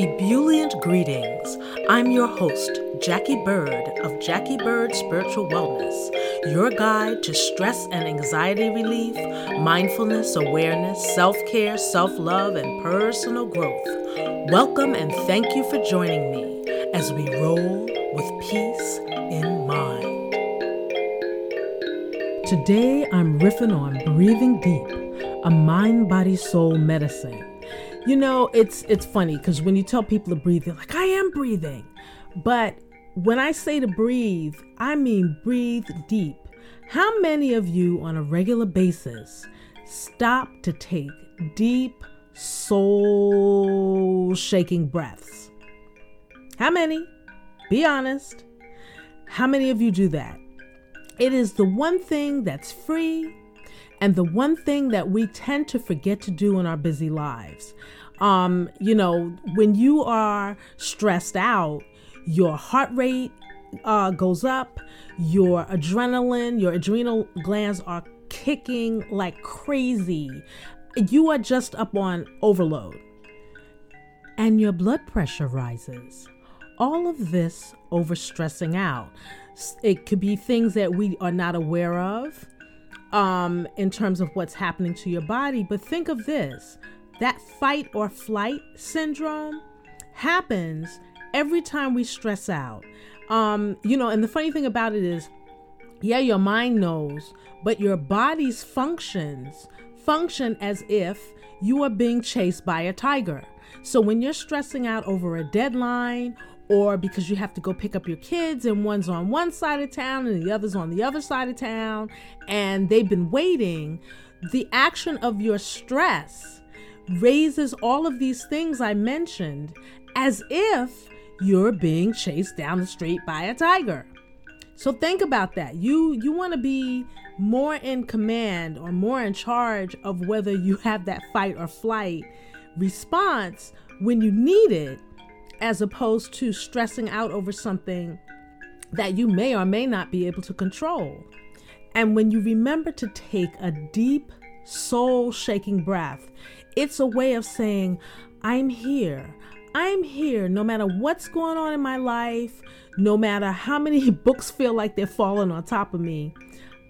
Ebullient greetings. I'm your host, Jackie Bird of Jackie Bird Spiritual Wellness, your guide to stress and anxiety relief, mindfulness, awareness, self care, self love, and personal growth. Welcome and thank you for joining me as we roll with peace in mind. Today I'm riffing on breathing deep, a mind body soul medicine. You know, it's it's funny because when you tell people to breathe, they're like, I am breathing. But when I say to breathe, I mean breathe deep. How many of you on a regular basis stop to take deep, soul shaking breaths? How many? Be honest. How many of you do that? It is the one thing that's free and the one thing that we tend to forget to do in our busy lives. Um, you know, when you are stressed out, your heart rate uh, goes up, your adrenaline, your adrenal glands are kicking like crazy. You are just up on overload. And your blood pressure rises. All of this over stressing out. It could be things that we are not aware of um, in terms of what's happening to your body. But think of this that fight or flight syndrome happens every time we stress out. Um, you know, and the funny thing about it is, yeah, your mind knows, but your body's functions function as if you are being chased by a tiger. So when you're stressing out over a deadline or because you have to go pick up your kids and one's on one side of town and the other's on the other side of town and they've been waiting, the action of your stress raises all of these things I mentioned as if you're being chased down the street by a tiger. So think about that. You you want to be more in command or more in charge of whether you have that fight or flight response when you need it as opposed to stressing out over something that you may or may not be able to control. And when you remember to take a deep, soul shaking breath, it's a way of saying, I'm here. I'm here no matter what's going on in my life, no matter how many books feel like they're falling on top of me.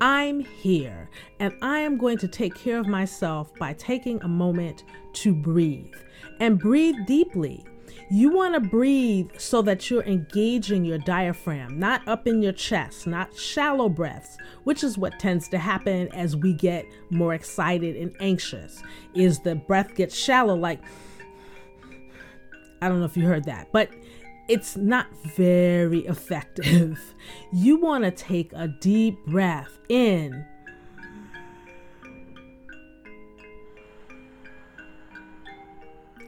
I'm here and I am going to take care of myself by taking a moment to breathe and breathe deeply. You want to breathe so that you're engaging your diaphragm, not up in your chest, not shallow breaths, which is what tends to happen as we get more excited and anxious. Is the breath gets shallow like I don't know if you heard that, but it's not very effective. You want to take a deep breath in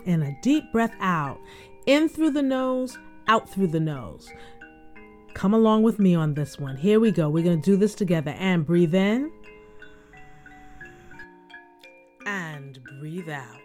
and a deep breath out. In through the nose, out through the nose. Come along with me on this one. Here we go. We're going to do this together. And breathe in. And breathe out.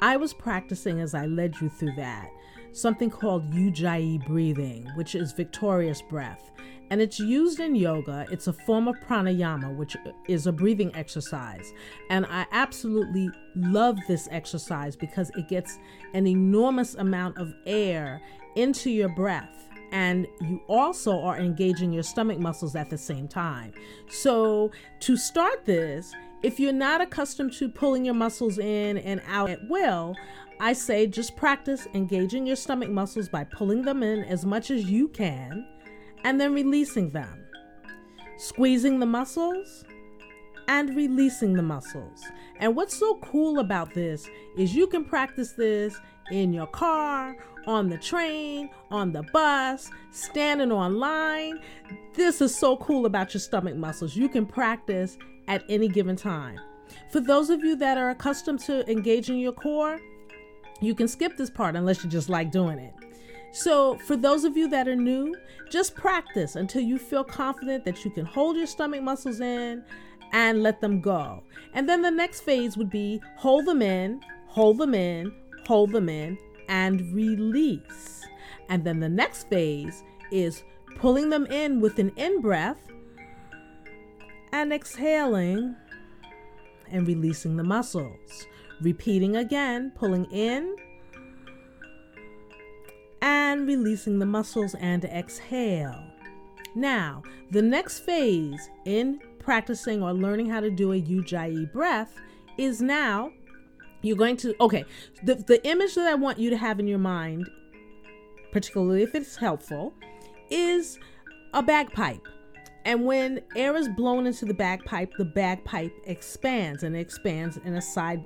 I was practicing as I led you through that something called Ujjayi breathing, which is victorious breath and it's used in yoga. It's a form of pranayama, which is a breathing exercise. And I absolutely love this exercise because it gets an enormous amount of air into your breath. And you also are engaging your stomach muscles at the same time. So, to start this, if you're not accustomed to pulling your muscles in and out at will, I say just practice engaging your stomach muscles by pulling them in as much as you can and then releasing them. Squeezing the muscles and releasing the muscles. And what's so cool about this is you can practice this in your car, on the train, on the bus, standing online. This is so cool about your stomach muscles. You can practice at any given time. For those of you that are accustomed to engaging your core, you can skip this part unless you just like doing it. So, for those of you that are new, just practice until you feel confident that you can hold your stomach muscles in and let them go. And then the next phase would be hold them in, hold them in, hold them in, and release. And then the next phase is pulling them in with an in breath and exhaling and releasing the muscles. Repeating again, pulling in and releasing the muscles and exhale. Now, the next phase in practicing or learning how to do a Ujjayi breath is now you're going to, okay, the, the image that I want you to have in your mind, particularly if it's helpful, is a bagpipe. And when air is blown into the bagpipe, the bagpipe expands and it expands in a side,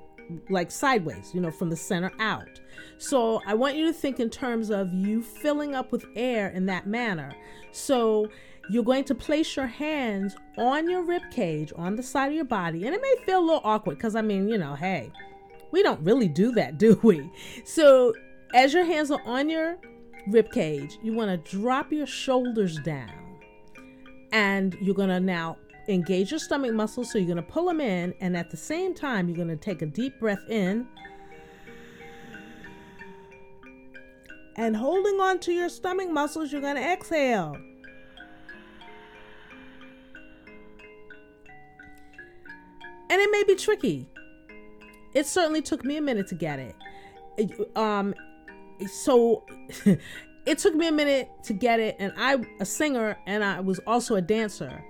like sideways, you know, from the center out. So I want you to think in terms of you filling up with air in that manner. So you're going to place your hands on your rib cage on the side of your body. And it may feel a little awkward because, I mean, you know, hey, we don't really do that, do we? So as your hands are on your rib cage, you want to drop your shoulders down and you're going to now engage your stomach muscles. So you're going to pull them in, and at the same time, you're going to take a deep breath in. And holding on to your stomach muscles, you're going to exhale. And it may be tricky. It certainly took me a minute to get it. Um, so it took me a minute to get it and i a singer and i was also a dancer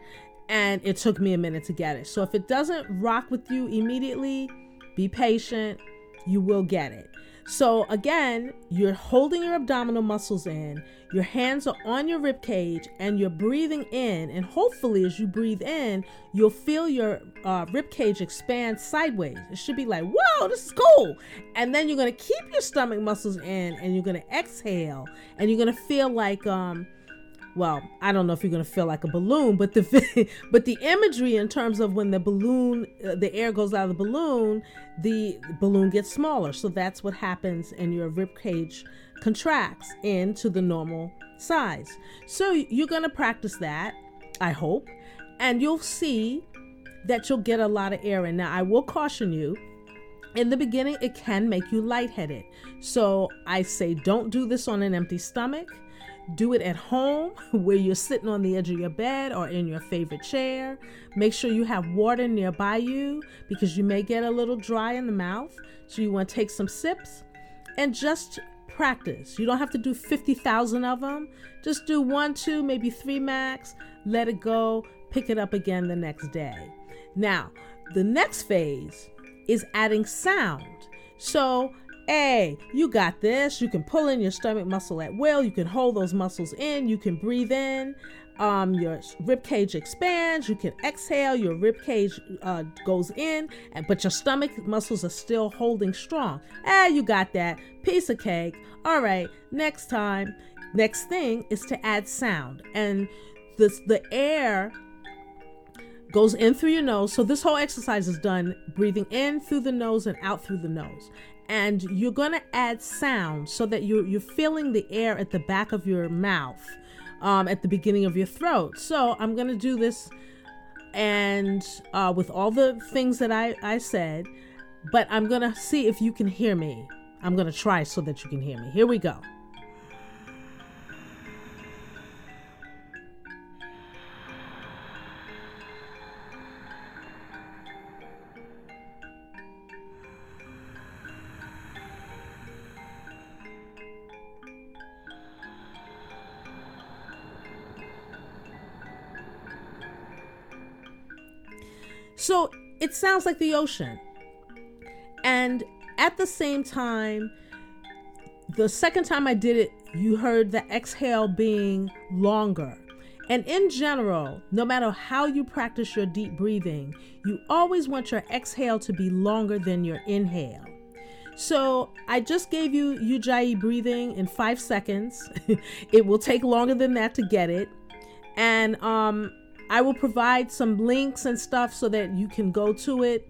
and it took me a minute to get it so if it doesn't rock with you immediately be patient you will get it so again, you're holding your abdominal muscles in, your hands are on your rib cage, and you're breathing in. And hopefully, as you breathe in, you'll feel your uh, rib cage expand sideways. It should be like, whoa, this is cool. And then you're gonna keep your stomach muscles in, and you're gonna exhale, and you're gonna feel like um well, I don't know if you're going to feel like a balloon, but the but the imagery in terms of when the balloon, uh, the air goes out of the balloon, the balloon gets smaller. So that's what happens, and your rib cage contracts into the normal size. So you're going to practice that, I hope, and you'll see that you'll get a lot of air in. Now, I will caution you. In the beginning, it can make you lightheaded. So I say don't do this on an empty stomach do it at home where you're sitting on the edge of your bed or in your favorite chair. Make sure you have water nearby you because you may get a little dry in the mouth. So you want to take some sips and just practice. You don't have to do 50,000 of them. Just do one, two, maybe three max. Let it go. Pick it up again the next day. Now, the next phase is adding sound. So Hey, you got this. You can pull in your stomach muscle at will. You can hold those muscles in. You can breathe in. Um, your rib cage expands. You can exhale. Your rib cage uh, goes in, and but your stomach muscles are still holding strong. Ah, you got that. Piece of cake. All right. Next time, next thing is to add sound, and this the air goes in through your nose. So this whole exercise is done breathing in through the nose and out through the nose and you're going to add sound so that you're, you're feeling the air at the back of your mouth um, at the beginning of your throat. So I'm going to do this and uh, with all the things that I, I said, but I'm going to see if you can hear me. I'm going to try so that you can hear me. Here we go. It sounds like the ocean. And at the same time, the second time I did it, you heard the exhale being longer. And in general, no matter how you practice your deep breathing, you always want your exhale to be longer than your inhale. So I just gave you Ujjayi breathing in five seconds. it will take longer than that to get it. And um, I will provide some links and stuff so that you can go to it.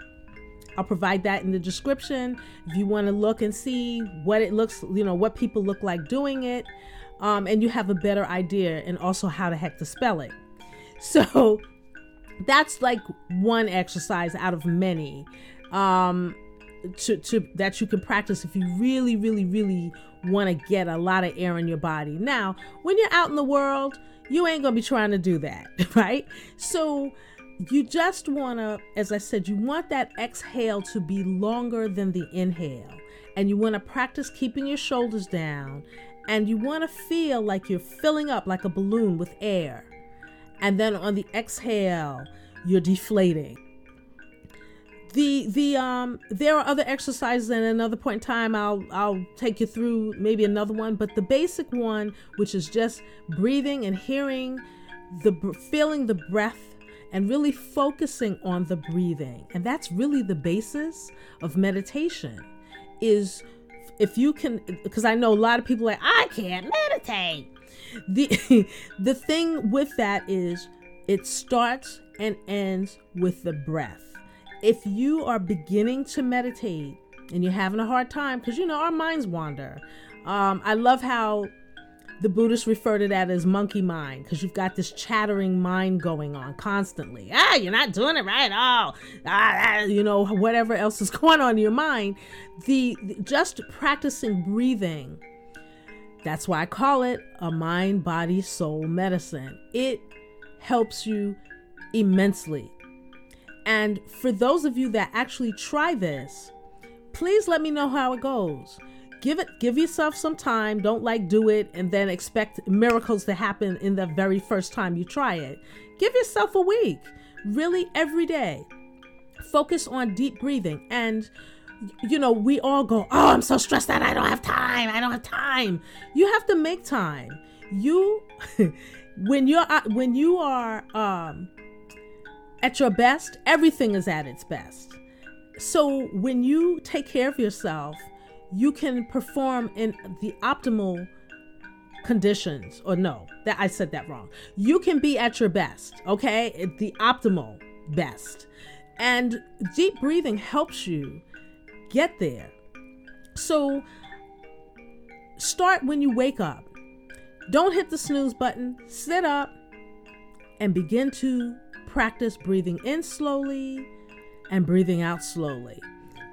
I'll provide that in the description if you want to look and see what it looks, you know, what people look like doing it. Um, and you have a better idea and also how the heck to spell it. So that's like one exercise out of many um, to, to that you can practice if you really, really, really want to get a lot of air in your body. Now, when you're out in the world, you ain't gonna be trying to do that, right? So you just want to, as I said, you want that exhale to be longer than the inhale. And you want to practice keeping your shoulders down. And you want to feel like you're filling up like a balloon with air. And then on the exhale, you're deflating. The the um there are other exercises and another point in time I'll I'll take you through maybe another one, but the basic one, which is just breathing and hearing the feeling the breath and really focusing on the breathing. And that's really the basis of meditation is if you can because I know a lot of people like I can't meditate. The the thing with that is it starts and ends with the breath. If you are beginning to meditate and you're having a hard time because you know our minds wander. Um, I love how the Buddhists refer to that as monkey mind because you've got this chattering mind going on constantly. Ah, you're not doing it right. Oh, ah, you know, whatever else is going on in your mind. The, the just practicing breathing. That's why I call it a mind, body, soul medicine. It helps you immensely. And for those of you that actually try this, please let me know how it goes. Give it give yourself some time. Don't like do it and then expect miracles to happen in the very first time you try it. Give yourself a week really every day. Focus on deep breathing. And you know we all go oh i'm so stressed out i don't have time. I don't have time. You have to make time. You when you're uh, when you are um at your best everything is at its best. So when you take care of yourself you can perform in the optimal conditions or no that i said that wrong. You can be at your best okay? The optimal best. And deep breathing helps you get there. So start when you wake up. Don't hit the snooze button. Sit up and begin to practice breathing in slowly and breathing out slowly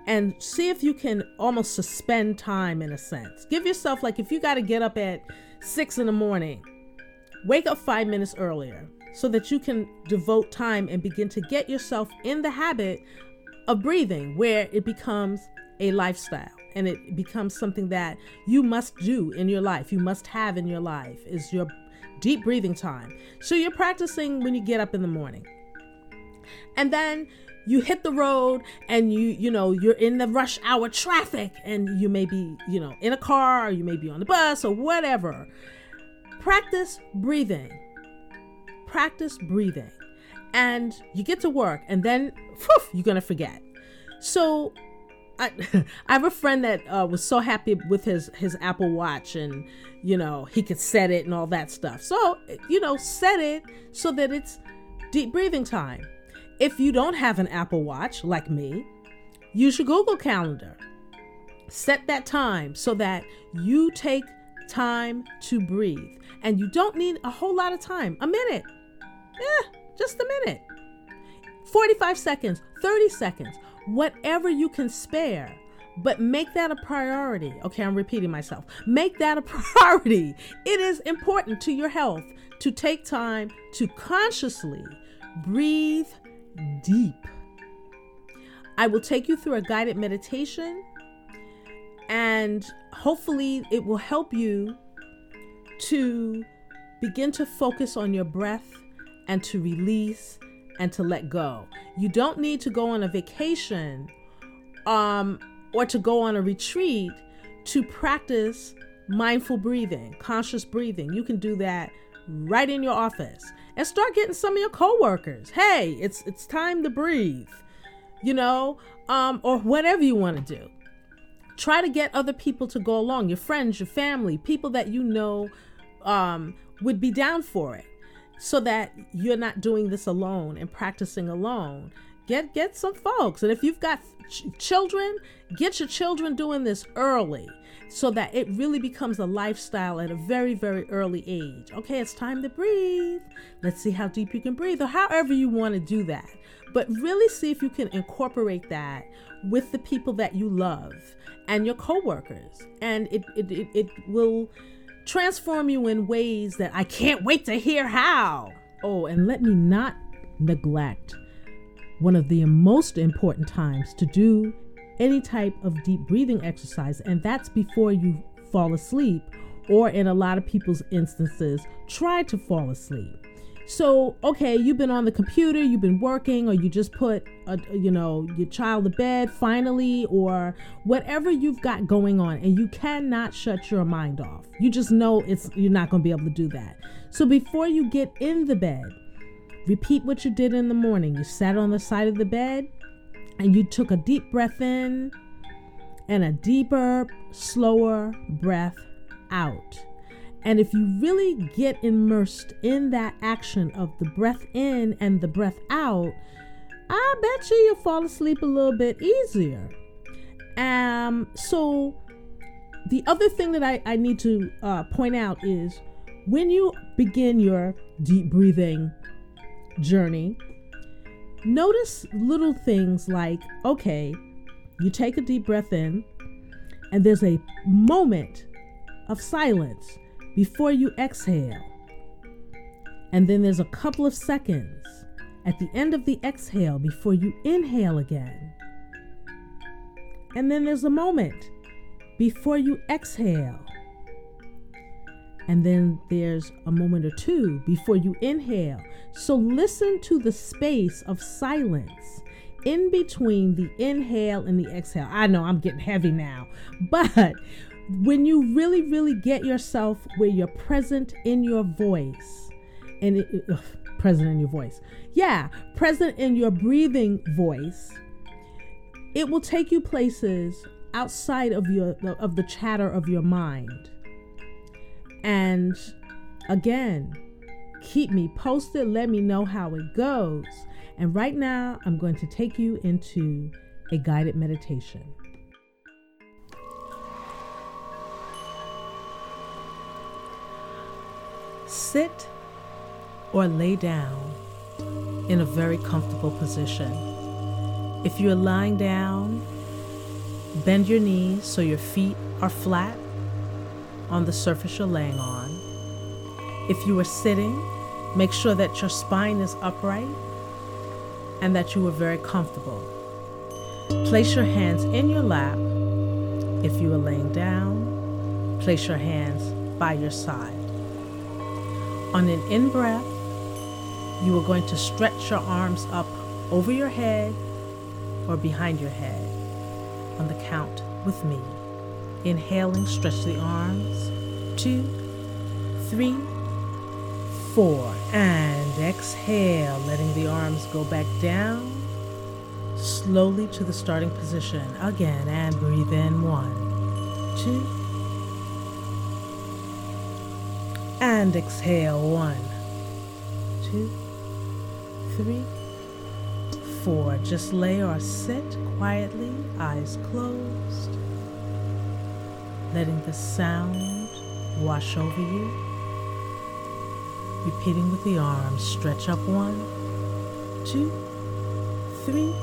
and see if you can almost suspend time in a sense. Give yourself, like, if you got to get up at six in the morning, wake up five minutes earlier so that you can devote time and begin to get yourself in the habit of breathing where it becomes a lifestyle and it becomes something that you must do in your life you must have in your life is your deep breathing time. So you're practicing when you get up in the morning. And then you hit the road and you you know you're in the rush hour traffic and you may be you know in a car or you may be on the bus or whatever. Practice breathing. Practice breathing. And you get to work and then whew, you're gonna forget. So I, I have a friend that uh, was so happy with his his Apple Watch and you know he could set it and all that stuff. So you know set it so that it's deep breathing time. If you don't have an Apple Watch like me, use your Google Calendar. Set that time so that you take time to breathe. And you don't need a whole lot of time a minute. Yeah, just a minute. 45 seconds, 30 seconds, whatever you can spare. But make that a priority. Okay, I'm repeating myself. Make that a priority. It is important to your health to take time to consciously breathe deep. I will take you through a guided meditation and hopefully it will help you to begin to focus on your breath and to release and to let go. You don't need to go on a vacation um, or to go on a retreat to practice mindful breathing, conscious breathing. You can do that right in your office and start getting some of your coworkers. Hey, it's it's time to breathe. You know, um, or whatever you want to do. Try to get other people to go along, your friends, your family, people that you know um, would be down for it, so that you're not doing this alone and practicing alone. Get get some folks, and if you've got ch- children, get your children doing this early so that it really becomes a lifestyle at a very, very early age. Okay, it's time to breathe. Let's see how deep you can breathe, or however you want to do that. But really see if you can incorporate that with the people that you love and your coworkers. And it, it, it, it will transform you in ways that I can't wait to hear how. Oh, and let me not neglect one of the most important times to do any type of deep breathing exercise, and that's before you fall asleep, or in a lot of people's instances, try to fall asleep. So, okay, you've been on the computer, you've been working, or you just put, a, you know, your child to bed finally, or whatever you've got going on, and you cannot shut your mind off. You just know it's you're not going to be able to do that. So, before you get in the bed, repeat what you did in the morning. You sat on the side of the bed, and you took a deep breath in, and a deeper, slower breath out. And if you really get immersed in that action of the breath in and the breath out, I bet you you'll fall asleep a little bit easier. Um, so the other thing that I, I need to uh, point out is when you begin your deep breathing journey, notice little things like okay, you take a deep breath in, and there's a moment of silence before you exhale. And then there's a couple of seconds at the end of the exhale before you inhale again. And then there's a moment before you exhale. And then there's a moment or two before you inhale. So listen to the space of silence in between the inhale and the exhale. I know I'm getting heavy now, but when you really, really get yourself where you're present in your voice, and it, ugh, present in your voice, yeah, present in your breathing voice, it will take you places outside of your of the chatter of your mind. And again, keep me posted. Let me know how it goes. And right now, I'm going to take you into a guided meditation. Sit or lay down in a very comfortable position. If you're lying down, bend your knees so your feet are flat on the surface you're laying on. If you are sitting, make sure that your spine is upright and that you are very comfortable. Place your hands in your lap. If you are laying down, place your hands by your side. On an in breath, you are going to stretch your arms up over your head or behind your head on the count with me. Inhaling, stretch the arms. Two, three, four. And exhale, letting the arms go back down slowly to the starting position again. And breathe in one, two, and exhale. One, two, three, four. Just lay or sit quietly, eyes closed, letting the sound wash over you. Repeating with the arms, stretch up one, two, three,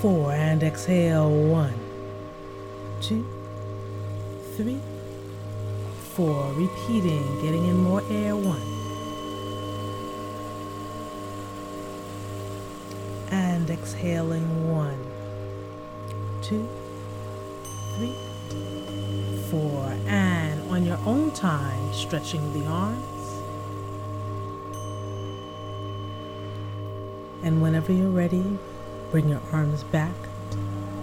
four, and exhale one, two, three four. Repeating, getting in more air. One. And exhaling. One, two, three, four. And on your own time, stretching the arms. And whenever you're ready, bring your arms back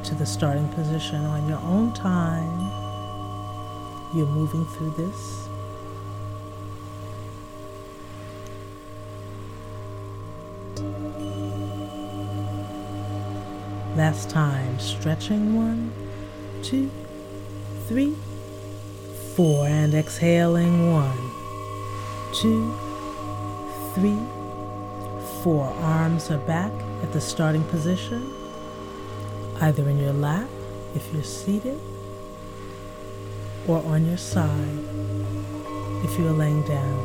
to the starting position on your own time you're moving through this. Last time, stretching one, two, three, four, and exhaling one, two, three, four. Arms are back at the starting position, either in your lap if you're seated or on your side if you are laying down.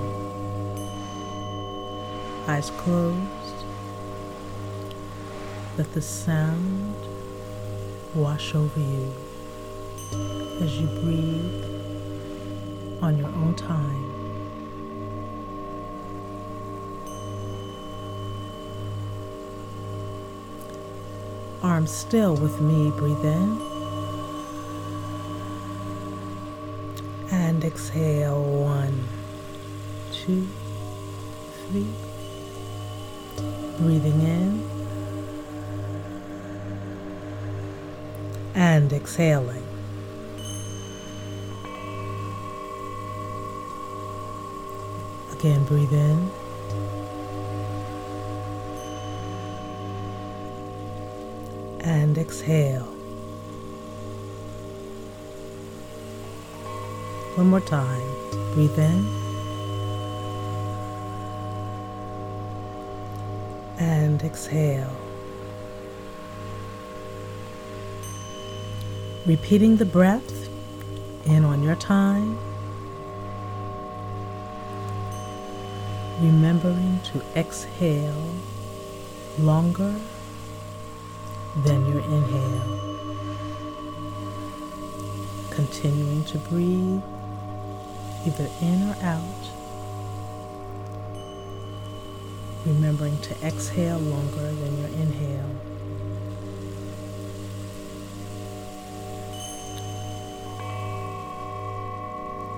Eyes closed. Let the sound wash over you as you breathe on your own time. Arms still with me, breathe in. Exhale. One, two, three. Breathing in. And exhaling. Again, breathe in. and exhale. One more time. Breathe in and exhale. Repeating the breath in on your time. Remembering to exhale longer than your inhale. Continuing to breathe either in or out. Remembering to exhale longer than your inhale.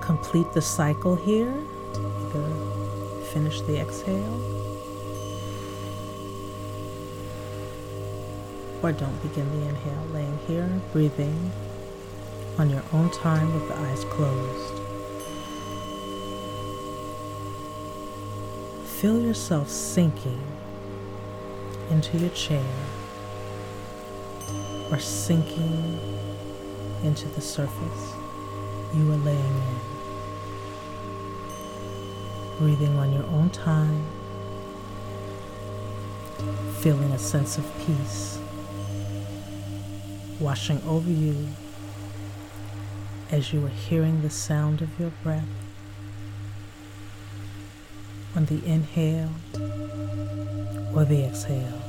Complete the cycle here. Either finish the exhale or don't begin the inhale laying here, breathing on your own time with the eyes closed. Feel yourself sinking into your chair or sinking into the surface you are laying in. Breathing on your own time, feeling a sense of peace washing over you as you are hearing the sound of your breath on the inhale or the exhale.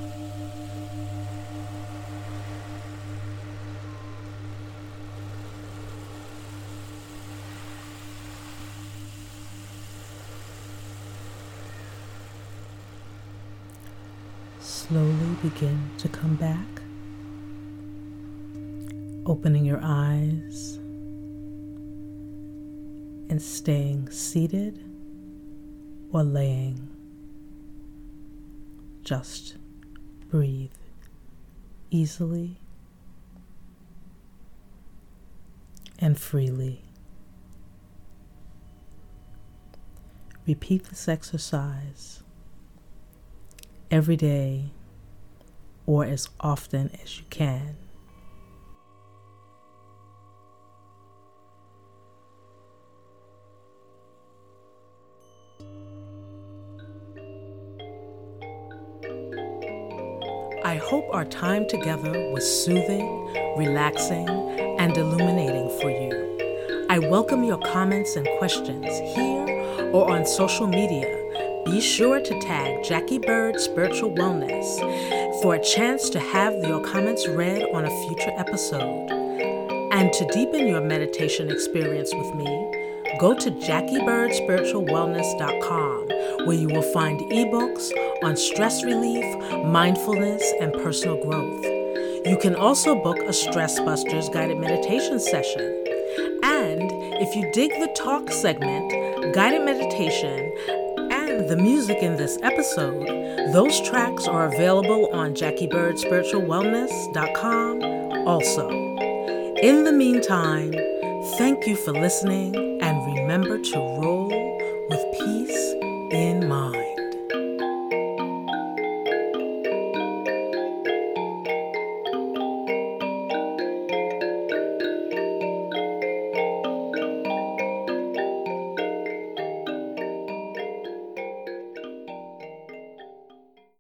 Slowly begin to come back opening your eyes and staying seated or laying. Just breathe easily and freely. Repeat this exercise every day or as often as you can. I hope our time together was soothing, relaxing, and illuminating for you. I welcome your comments and questions here or on social media. Be sure to tag Jackie Bird Spiritual Wellness for a chance to have your comments read on a future episode. And to deepen your meditation experience with me, go to JackieBirdSpiritualWellness.com where you will find ebooks on stress relief, mindfulness, and personal growth. You can also book a Stress Busters guided meditation session. And if you dig the talk segment, guided meditation, and the music in this episode, those tracks are available on JackieBirdSpiritualWellness.com also. In the meantime, thank you for listening and remember to roll